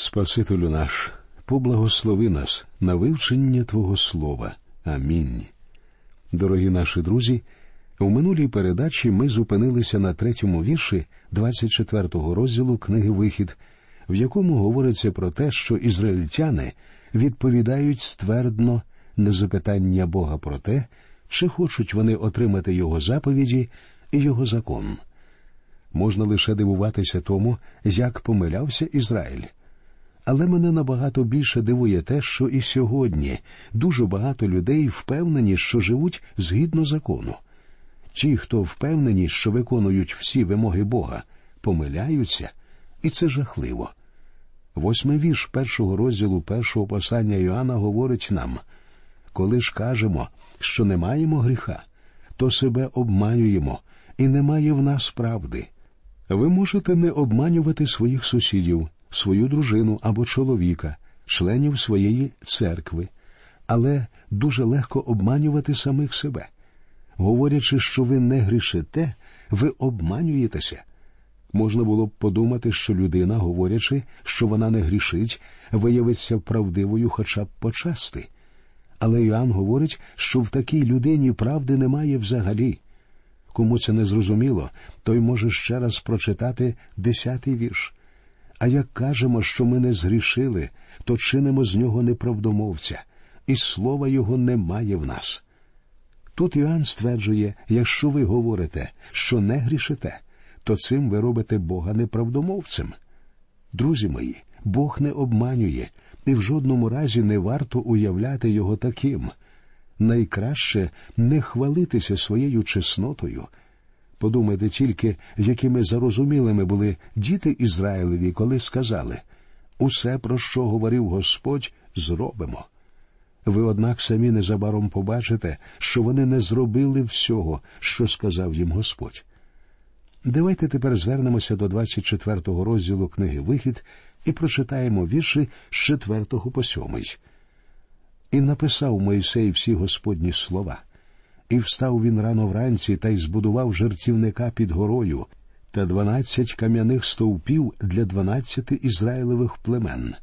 Спасителю наш, поблагослови нас на вивчення Твого Слова. Амінь. Дорогі наші друзі. У минулій передачі ми зупинилися на третьому вірші 24-го розділу книги Вихід, в якому говориться про те, що ізраїльтяни відповідають ствердно на запитання Бога про те, чи хочуть вони отримати його заповіді і його закон. Можна лише дивуватися тому, як помилявся Ізраїль. Але мене набагато більше дивує те, що і сьогодні дуже багато людей впевнені, що живуть згідно закону. Ті, хто впевнені, що виконують всі вимоги Бога, помиляються, і це жахливо. Восьмий вірш першого розділу першого послання Йоанна говорить нам коли ж кажемо, що не маємо гріха, то себе обманюємо, і немає в нас правди. Ви можете не обманювати своїх сусідів, свою дружину або чоловіка, членів своєї церкви, але дуже легко обманювати самих себе. Говорячи, що ви не грішите, ви обманюєтеся. Можна було б подумати, що людина, говорячи, що вона не грішить, виявиться правдивою хоча б почасти. Але Іоанн говорить, що в такій людині правди немає взагалі. Кому це не зрозуміло, той може ще раз прочитати десятий вірш. А як кажемо, що ми не згрішили, то чинимо з нього неправдомовця, і слова його немає в нас. Тут Іоанн стверджує, якщо ви говорите, що не грішите, то цим ви робите Бога неправдомовцем. Друзі мої, Бог не обманює, і в жодному разі не варто уявляти його таким. Найкраще не хвалитися своєю чеснотою. Подумайте тільки, якими зарозумілими були діти Ізраїлеві, коли сказали усе, про що говорив Господь, зробимо. Ви, однак, самі незабаром побачите, що вони не зробили всього, що сказав їм Господь. Давайте тепер звернемося до 24-го розділу книги Вихід і прочитаємо вірші з 4 по 7. І написав Мойсей всі Господні слова. І встав він рано вранці та й збудував жертівника під горою та дванадцять кам'яних стовпів для дванадцяти Ізраїлевих племен.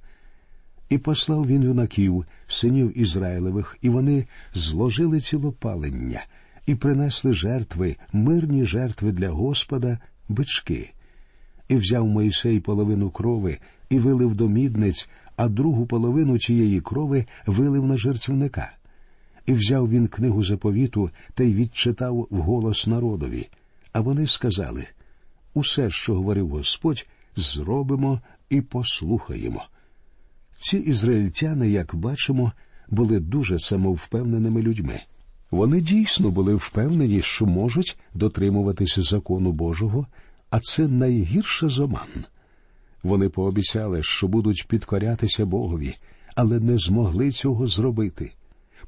І послав він юнаків, синів Ізраїлевих, і вони зложили цілопалення і принесли жертви, мирні жертви для Господа, бички. І взяв Моїсей половину крови і вилив до мідниць, а другу половину цієї крови вилив на жертвника. І взяв він книгу заповіту та й відчитав вголос народові. А вони сказали усе, що говорив Господь, зробимо і послухаємо. Ці ізраїльтяни, як бачимо, були дуже самовпевненими людьми. Вони дійсно були впевнені, що можуть дотримуватися закону Божого, а це найгірше з оман. Вони пообіцяли, що будуть підкорятися Богові, але не змогли цього зробити.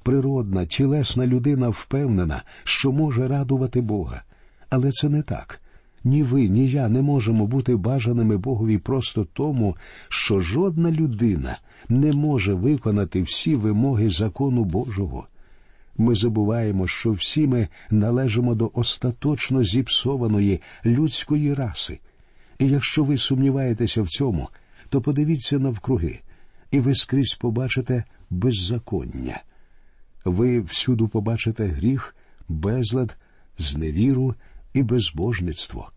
Природна, тілесна людина впевнена, що може радувати Бога. Але це не так. Ні ви, ні я не можемо бути бажаними Богові просто тому, що жодна людина не може виконати всі вимоги закону Божого. Ми забуваємо, що всі ми належимо до остаточно зіпсованої людської раси. І якщо ви сумніваєтеся в цьому, то подивіться навкруги, і ви скрізь побачите беззаконня. Ви всюду побачите гріх, безлад, зневіру і безбожництво.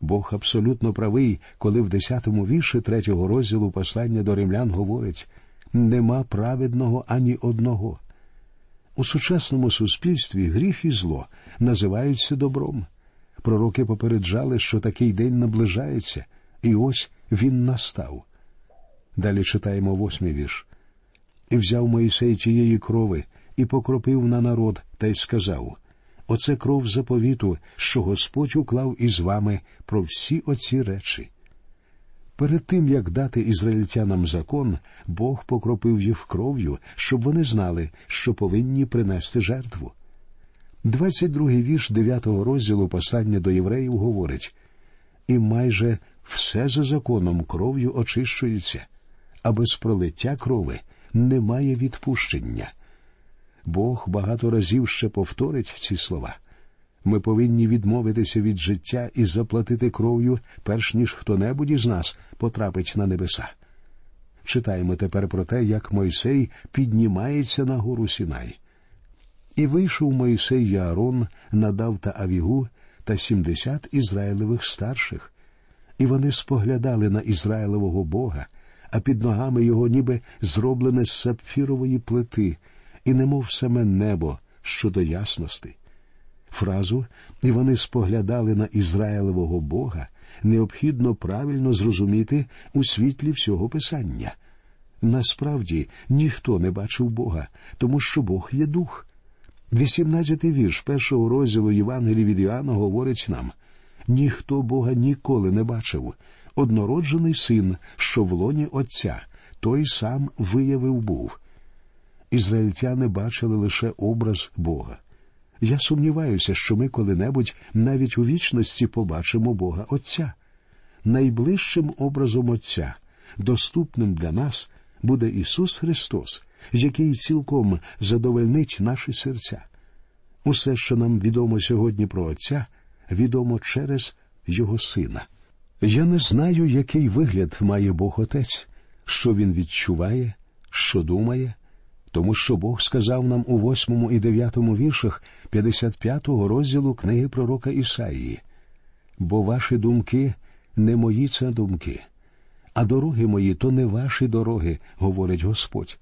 Бог абсолютно правий, коли в десятому вірші третього розділу послання до римлян говорить нема праведного ані одного. У сучасному суспільстві гріх і зло називаються добром. Пророки попереджали, що такий день наближається, і ось він настав. Далі читаємо восьмий вірш. І взяв Моїсей тієї крови і покропив на народ та й сказав Оце кров заповіту, що Господь уклав із вами про всі оці речі. Перед тим, як дати ізраїльтянам закон, Бог покропив їх кров'ю, щоб вони знали, що повинні принести жертву. 22-й вірш 9-го розділу послання до євреїв говорить і майже все за законом кров'ю очищується, а без пролиття крови немає відпущення. Бог багато разів ще повторить ці слова. Ми повинні відмовитися від життя і заплатити кров'ю, перш ніж хто небудь із нас потрапить на небеса. Читаємо тепер про те, як Мойсей піднімається на гору Сінай. І вийшов Мойсей і Аарон, надав та Авігу та сімдесят ізраїлевих старших, і вони споглядали на Ізраїлевого Бога, а під ногами його ніби зроблене з сапфірової плити, і немов саме небо щодо ясності. Фразу і вони споглядали на Ізраїлевого Бога необхідно правильно зрозуміти у світлі всього Писання. Насправді ніхто не бачив Бога, тому що Бог є дух. Вісімнадцятий вірш першого розділу Євангелії від Іоанна говорить нам ніхто Бога ніколи не бачив. Однороджений син, що в лоні Отця, той сам виявив був. Ізраїльтяни бачили лише образ Бога. Я сумніваюся, що ми коли-небудь навіть у вічності побачимо Бога Отця. Найближчим образом Отця, доступним для нас, буде Ісус Христос, який цілком задовольнить наші серця. Усе, що нам відомо сьогодні про Отця, відомо через Його Сина. Я не знаю, який вигляд має Бог Отець, що Він відчуває, що думає, тому що Бог сказав нам у восьмому і дев'ятому віршах 55-го розділу книги пророка Ісаїї. Бо ваші думки не мої це думки, а дороги мої то не ваші дороги, говорить Господь.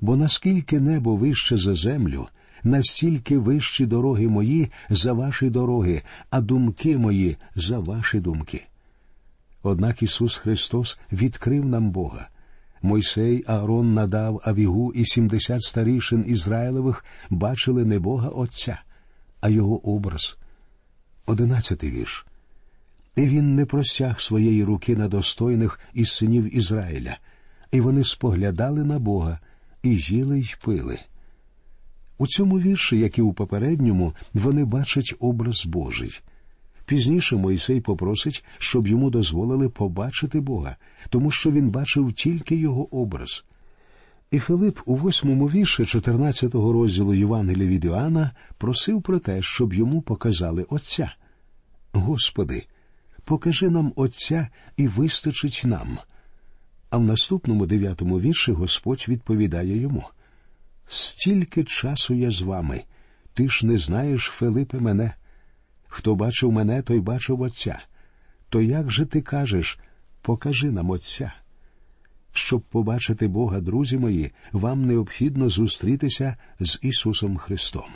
Бо наскільки небо вище за землю, настільки вищі дороги мої за ваші дороги, а думки мої за ваші думки. Однак Ісус Христос відкрив нам Бога. Мойсей, Аарон надав Авігу і сімдесят старішин Ізраїлевих бачили не Бога Отця, а його образ. Одинадцятий вірш. І він не просяг своєї руки на достойних із синів Ізраїля, і вони споглядали на Бога і їли й пили. У цьому вірші, як і у попередньому, вони бачать образ Божий. Пізніше Мойсей попросить, щоб йому дозволили побачити Бога, тому що він бачив тільки його образ. І Филип у восьмому вірші 14-го розділу Євангелія від Іоанна просив про те, щоб йому показали Отця. Господи, покажи нам Отця і вистачить нам. А в наступному дев'ятому вірші Господь відповідає йому Стільки часу я з вами, ти ж не знаєш, Филипе, мене. Хто бачив мене, той бачив Отця. То як же ти кажеш покажи нам Отця? Щоб побачити Бога, друзі мої, вам необхідно зустрітися з Ісусом Христом.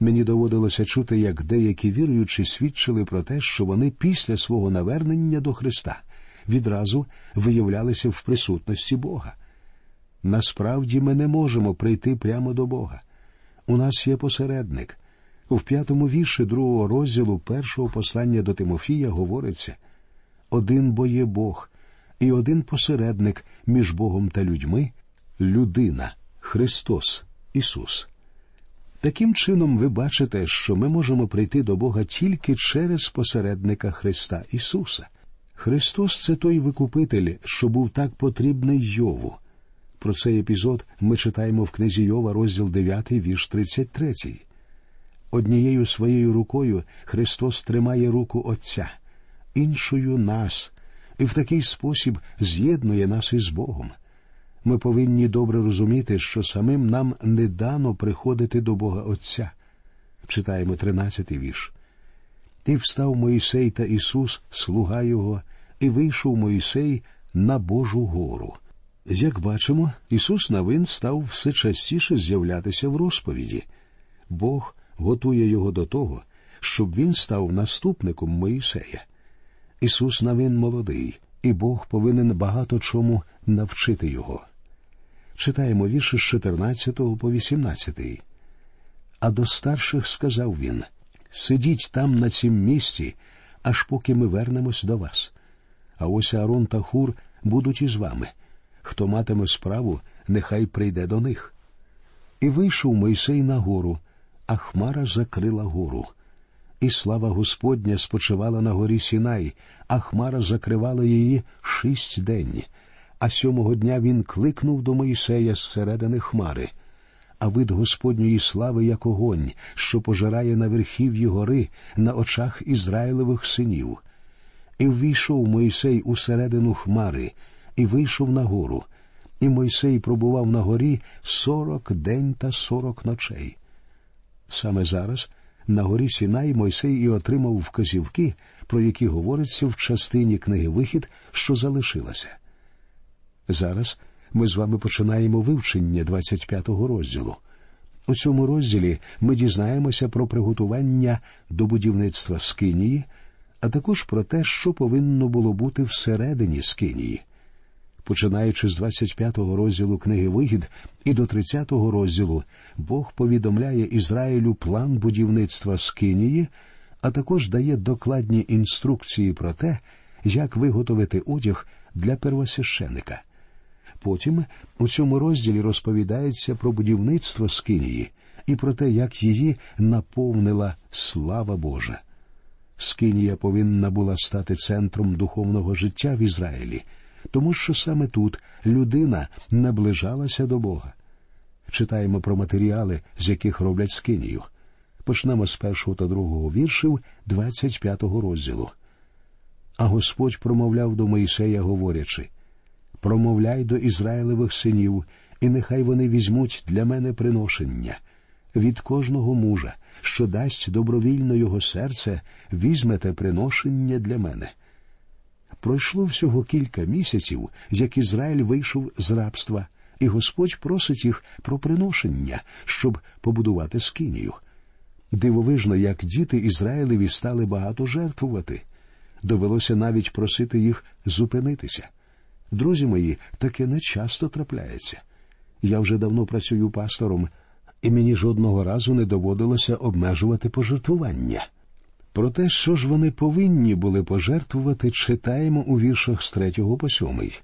Мені доводилося чути, як деякі віруючі свідчили про те, що вони після свого навернення до Христа відразу виявлялися в присутності Бога. Насправді ми не можемо прийти прямо до Бога. У нас є посередник. У п'ятому вірші другого розділу першого послання до Тимофія говориться один бо є Бог, і один посередник між Богом та людьми людина, Христос, Ісус. Таким чином, ви бачите, що ми можемо прийти до Бога тільки через посередника Христа Ісуса. Христос це той викупитель, що був так потрібний Йову. Про цей епізод ми читаємо в книзі Йова, розділ 9, вірш 33. Однією своєю рукою Христос тримає руку Отця, іншою нас, і в такий спосіб з'єднує нас із Богом. Ми повинні добре розуміти, що самим нам не дано приходити до Бога Отця. Читаємо тринадцятий вірш. І встав Моїсей та Ісус, слуга Його, і вийшов Моїсей на Божу гору. Як бачимо, Ісус Навин став все частіше з'являтися в розповіді. Бог готує його до того, щоб він став наступником Моїсея. Ісус Навин молодий, і Бог повинен багато чому навчити його. Читаємо вірші з 14 по 18. А до старших сказав він Сидіть там на цім місці, аж поки ми вернемось до вас. А ось Арон та Хур будуть із вами. Хто матиме справу, нехай прийде до них. І вийшов Мойсей на гору, а хмара закрила гору. І слава Господня спочивала на горі Сінай, а хмара закривала її шість день. А сьомого дня він кликнув до Моїсея зсередини хмари. А вид Господньої слави, як огонь, що пожирає на верхів'ї гори на очах Ізраїлевих синів. І ввійшов Моїсей усередину хмари, і вийшов на гору, і Мойсей пробував на горі сорок день та сорок ночей. Саме зараз на горі Сінай Мойсей і отримав вказівки, про які говориться в частині книги Вихід, що залишилася. Зараз ми з вами починаємо вивчення 25-го розділу. У цьому розділі ми дізнаємося про приготування до будівництва Скинії, а також про те, що повинно було бути всередині Скинії. Починаючи з 25-го розділу книги Вигід і до 30-го розділу, Бог повідомляє Ізраїлю план будівництва Скинії, а також дає докладні інструкції про те, як виготовити одяг для первосвященика. Потім у цьому розділі розповідається про будівництво Скинії і про те, як її наповнила слава Божа. Скинія повинна була стати центром духовного життя в Ізраїлі, тому що саме тут людина наближалася до Бога. Читаємо про матеріали, з яких роблять скинію. Почнемо з першого та другого віршів 25-го розділу. А Господь промовляв до Моїсея, говорячи промовляй до Ізраїлевих синів, і нехай вони візьмуть для мене приношення. Від кожного мужа, що дасть добровільно його серце, візьмете приношення для мене. Пройшло всього кілька місяців, як Ізраїль вийшов з рабства, і Господь просить їх про приношення, щоб побудувати скинію. Дивовижно, як діти Ізраїлеві стали багато жертвувати. Довелося навіть просити їх зупинитися. Друзі мої, таке не часто трапляється. Я вже давно працюю пастором, і мені жодного разу не доводилося обмежувати пожертвування. Про те, що ж вони повинні були пожертвувати, читаємо у віршах з третього по сьомий.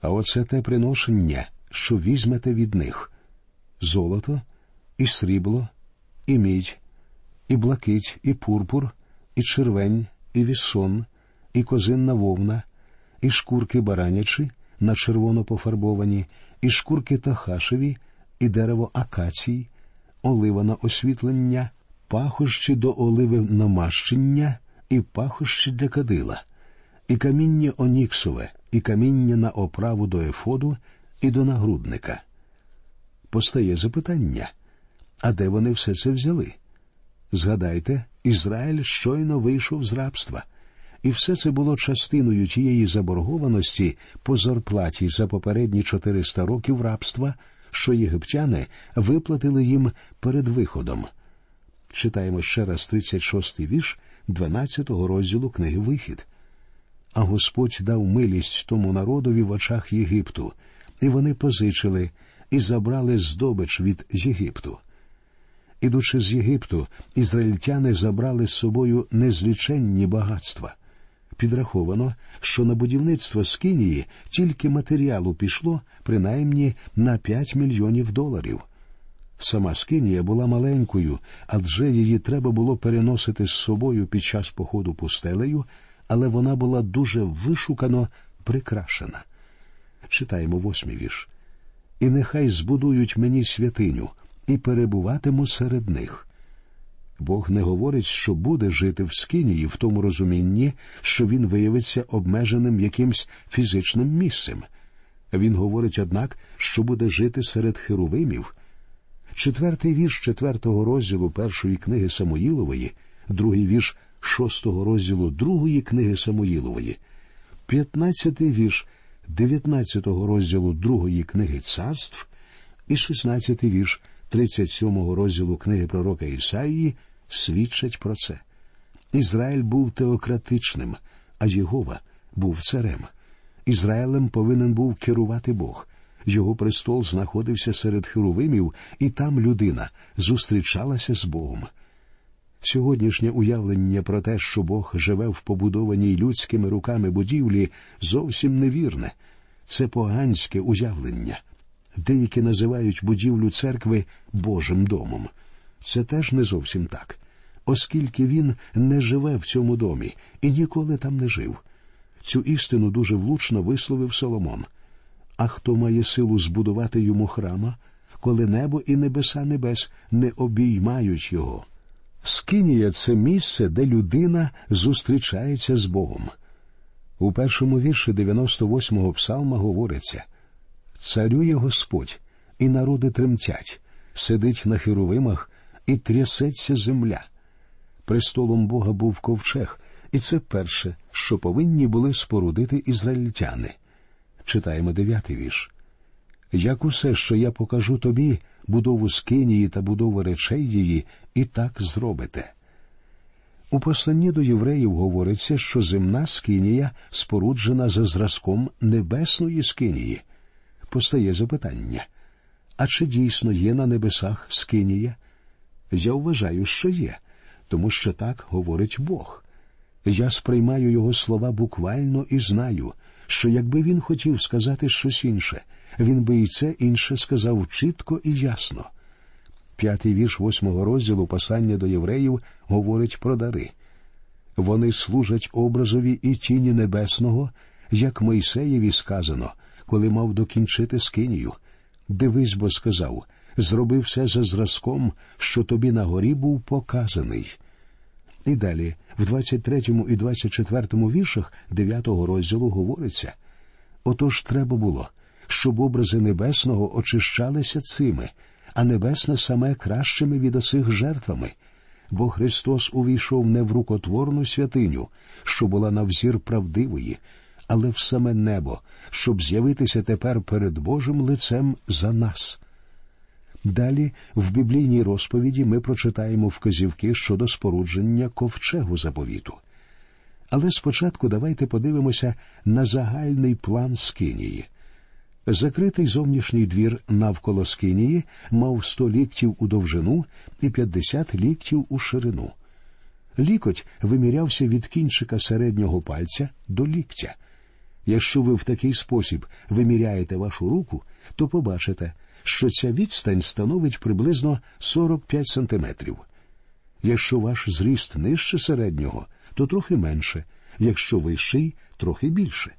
А оце те приношення, що візьмете від них золото, і срібло, і мідь, і блакить, і пурпур, і червень, і вісон, і козинна вовна і шкурки баранячі на червоно пофарбовані, і шкурки тахашеві, і дерево акацій, олива на освітлення, пахощі до оливи намащення і пахощі для кадила, і каміння оніксове, і каміння на оправу до ефоду і до нагрудника. Постає запитання, а де вони все це взяли? Згадайте, Ізраїль щойно вийшов з рабства і все це було частиною тієї заборгованості по зарплаті за попередні 400 років рабства, що єгиптяни виплатили їм перед виходом. Читаємо ще раз 36-й вірш 12-го розділу книги Вихід. А Господь дав милість тому народові в очах Єгипту, і вони позичили і забрали здобич від Єгипту. Ідучи з Єгипту, ізраїльтяни забрали з собою незліченні багатства. Підраховано, що на будівництво Скинії тільки матеріалу пішло принаймні на 5 мільйонів доларів. Сама Скинія була маленькою, адже її треба було переносити з собою під час походу пустелею, але вона була дуже вишукано прикрашена. Читаємо восьмий вірш. І нехай збудують мені святиню, і перебуватиму серед них. Бог не говорить, що буде жити в Скинії в тому розумінні, що він виявиться обмеженим якимсь фізичним місцем. Він говорить, однак, що буде жити серед херовимів. Четвертий вірш четвертого розділу першої книги Самуїлової, другий вірш шостого розділу другої книги Самуїлової, п'ятнадцятий вірш дев'ятнадцятого розділу другої книги царств і шістнадцятий вірш 37 розділу книги пророка Ісаїї свідчать про це. Ізраїль був теократичним, а Єгова був царем. Ізраїлем повинен був керувати Бог. Його престол знаходився серед херовимів, і там людина зустрічалася з Богом. Сьогоднішнє уявлення про те, що Бог живе в побудованій людськими руками будівлі, зовсім невірне. Це поганське уявлення. Деякі називають будівлю церкви Божим домом. Це теж не зовсім так, оскільки він не живе в цьому домі і ніколи там не жив. Цю істину дуже влучно висловив Соломон. А хто має силу збудувати йому храма, коли небо і небеса небес не обіймають його? Скинія це місце, де людина зустрічається з Богом. У першому вірші 98-го псалма говориться Царює Господь, і народи тремтять, сидить на херовимах і трясеться земля. Престолом Бога був ковчег, і це перше, що повинні були спорудити ізраїльтяни. Читаємо дев'ятий вірш. Як усе, що я покажу тобі, будову скинії та будову речей її, і так зробите. У посланні до євреїв говориться, що земна скинія споруджена за зразком небесної скинії. Постає запитання а чи дійсно є на небесах скинія? Я вважаю, що є, тому що так говорить Бог. Я сприймаю його слова буквально і знаю, що якби він хотів сказати щось інше, він би і це інше сказав чітко і ясно. П'ятий вірш восьмого розділу послання до євреїв говорить про дари. Вони служать образові і тіні небесного, як Мойсеєві сказано, коли мав докінчити скинію. Дивись, бо сказав зроби все за зразком, що тобі на горі був показаний. І далі, в 23 і 24 віршах 9 розділу говориться отож треба було, щоб образи небесного очищалися цими, а небесне саме кращими від осих жертвами. Бо Христос увійшов не в рукотворну святиню, що була на взір правдивої, але в саме небо, щоб з'явитися тепер перед Божим лицем за нас. Далі в біблійній розповіді ми прочитаємо вказівки щодо спорудження ковчегу заповіту. Але спочатку давайте подивимося на загальний план Скинії. Закритий зовнішній двір навколо Скинії мав 100 ліктів у довжину і 50 ліктів у ширину. Лікоть вимірявся від кінчика середнього пальця до ліктя. Якщо ви в такий спосіб виміряєте вашу руку, то побачите, що ця відстань становить приблизно 45 сантиметрів. Якщо ваш зріст нижче середнього, то трохи менше, якщо вищий трохи більше.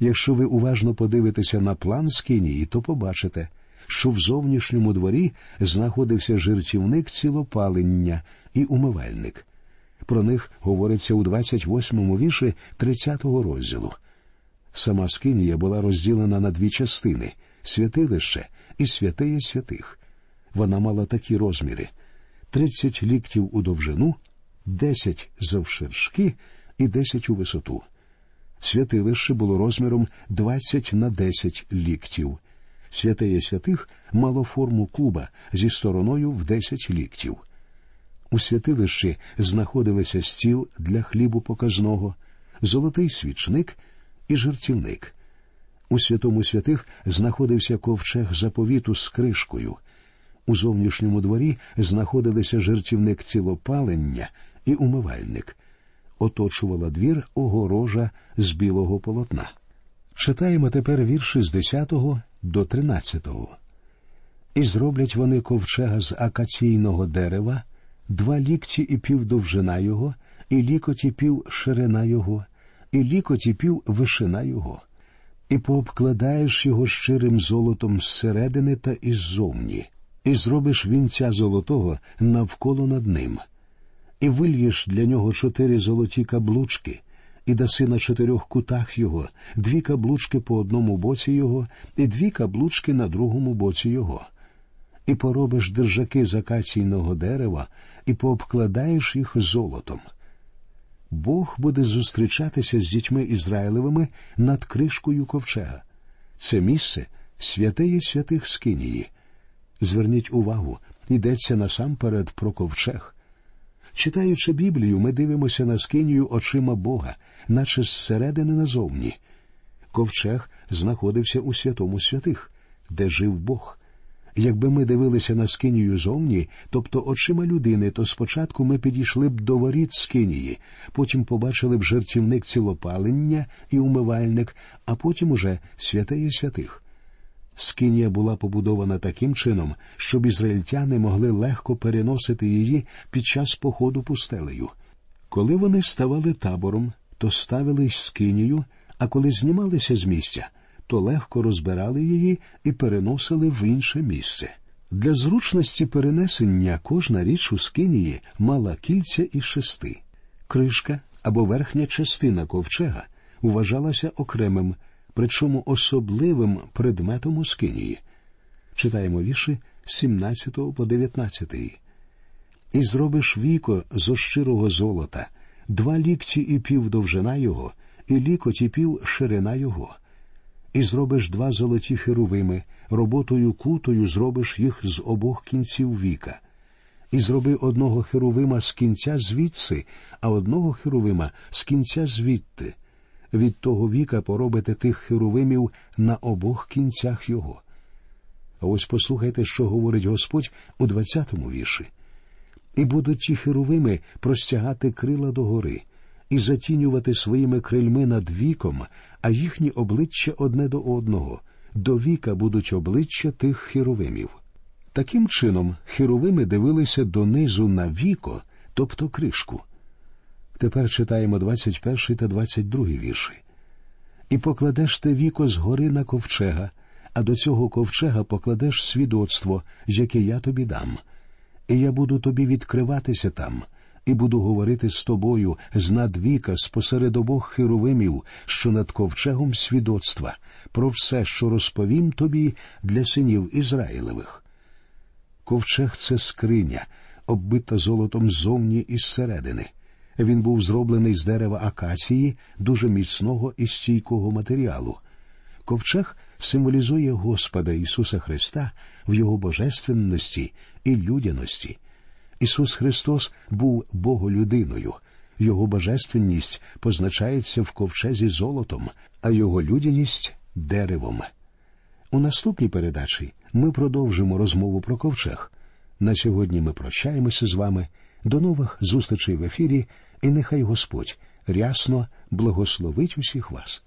Якщо ви уважно подивитеся на план скинії, то побачите, що в зовнішньому дворі знаходився жертівник цілопалення і умивальник. Про них говориться у 28-му вірші 30-го розділу. Сама скинія була розділена на дві частини святилище і святиє святих. Вона мала такі розміри тридцять ліктів у довжину, десять завширшки і десять у висоту. Святилище було розміром двадцять на десять ліктів. Святеє святих мало форму куба зі стороною в десять ліктів. У святилищі знаходилися стіл для хлібу показного, золотий свічник і жертівник. У святому святих знаходився ковчег заповіту з кришкою. У зовнішньому дворі знаходилися жертівник цілопалення і умивальник. Оточувала двір огорожа з білого полотна. Читаємо тепер вірші з 10 до 13. І зроблять вони ковчега з акаційного дерева, два лікті і пів довжина його, і лікоті пів ширина його, і лікоті пів вишина його і пообкладаєш його щирим золотом зсередини та іззовні, і зробиш вінця золотого навколо над ним, і вильєш для нього чотири золоті каблучки, і даси на чотирьох кутах його дві каблучки по одному боці його, і дві каблучки на другому боці його. І поробиш держаки з акаційного дерева, і пообкладаєш їх золотом. Бог буде зустрічатися з дітьми Ізраїлевими над кришкою ковчега. Це місце святеє святих Скинії. Зверніть увагу, йдеться насамперед про ковчег. Читаючи Біблію, ми дивимося на скинію очима Бога, наче зсередини назовні. Ковчег знаходився у святому святих, де жив Бог. Якби ми дивилися на скинію зовні, тобто очима людини, то спочатку ми підійшли б до воріт скинії, потім побачили б жертівник цілопалення і умивальник, а потім уже святеє святих. Скинія була побудована таким чином, щоб ізраїльтяни могли легко переносити її під час походу пустелею. Коли вони ставали табором, то ставили скинію, а коли знімалися з місця то легко розбирали її і переносили в інше місце. Для зручності перенесення кожна річ у скинії мала кільця і шести. Кришка або верхня частина ковчега вважалася окремим, причому особливим предметом у скинії. Читаємо вірші з 17 по 19. І зробиш віко зо щирого золота, два лікті і пів довжина його, і лікоть і пів ширина його. І зробиш два золоті херовими, роботою кутою зробиш їх з обох кінців віка. І зроби одного херовима з кінця звідси, а одного херовима з кінця звідти. Від того віка поробите тих херовимів на обох кінцях його. А ось послухайте, що говорить Господь у 20-му вірші. І будуть ті херовими простягати крила догори, і затінювати своїми крильми над віком, а їхні обличчя одне до одного, до віка будуть обличчя тих херовимів. Таким чином, херовими дивилися донизу на віко, тобто кришку. Тепер читаємо 21 та 22 вірші. І покладеш те віко згори на ковчега, а до цього ковчега покладеш свідоцтво, яке я тобі дам. І я буду тобі відкриватися там, і буду говорити з тобою з надвіка, спосеред обох херовимів, що над ковчегом свідоцтва, про все, що розповім тобі для синів Ізраїлевих. Ковчег це скриня, оббита золотом ззовні і зсередини. Він був зроблений з дерева акації, дуже міцного і стійкого матеріалу. Ковчег символізує Господа Ісуса Христа в Його божественності і людяності. Ісус Христос був Боголюдиною, Його божественність позначається в ковчезі золотом, а Його людяність деревом. У наступній передачі ми продовжимо розмову про ковчег. На сьогодні ми прощаємося з вами. До нових зустрічей в ефірі, і нехай Господь рясно благословить усіх вас.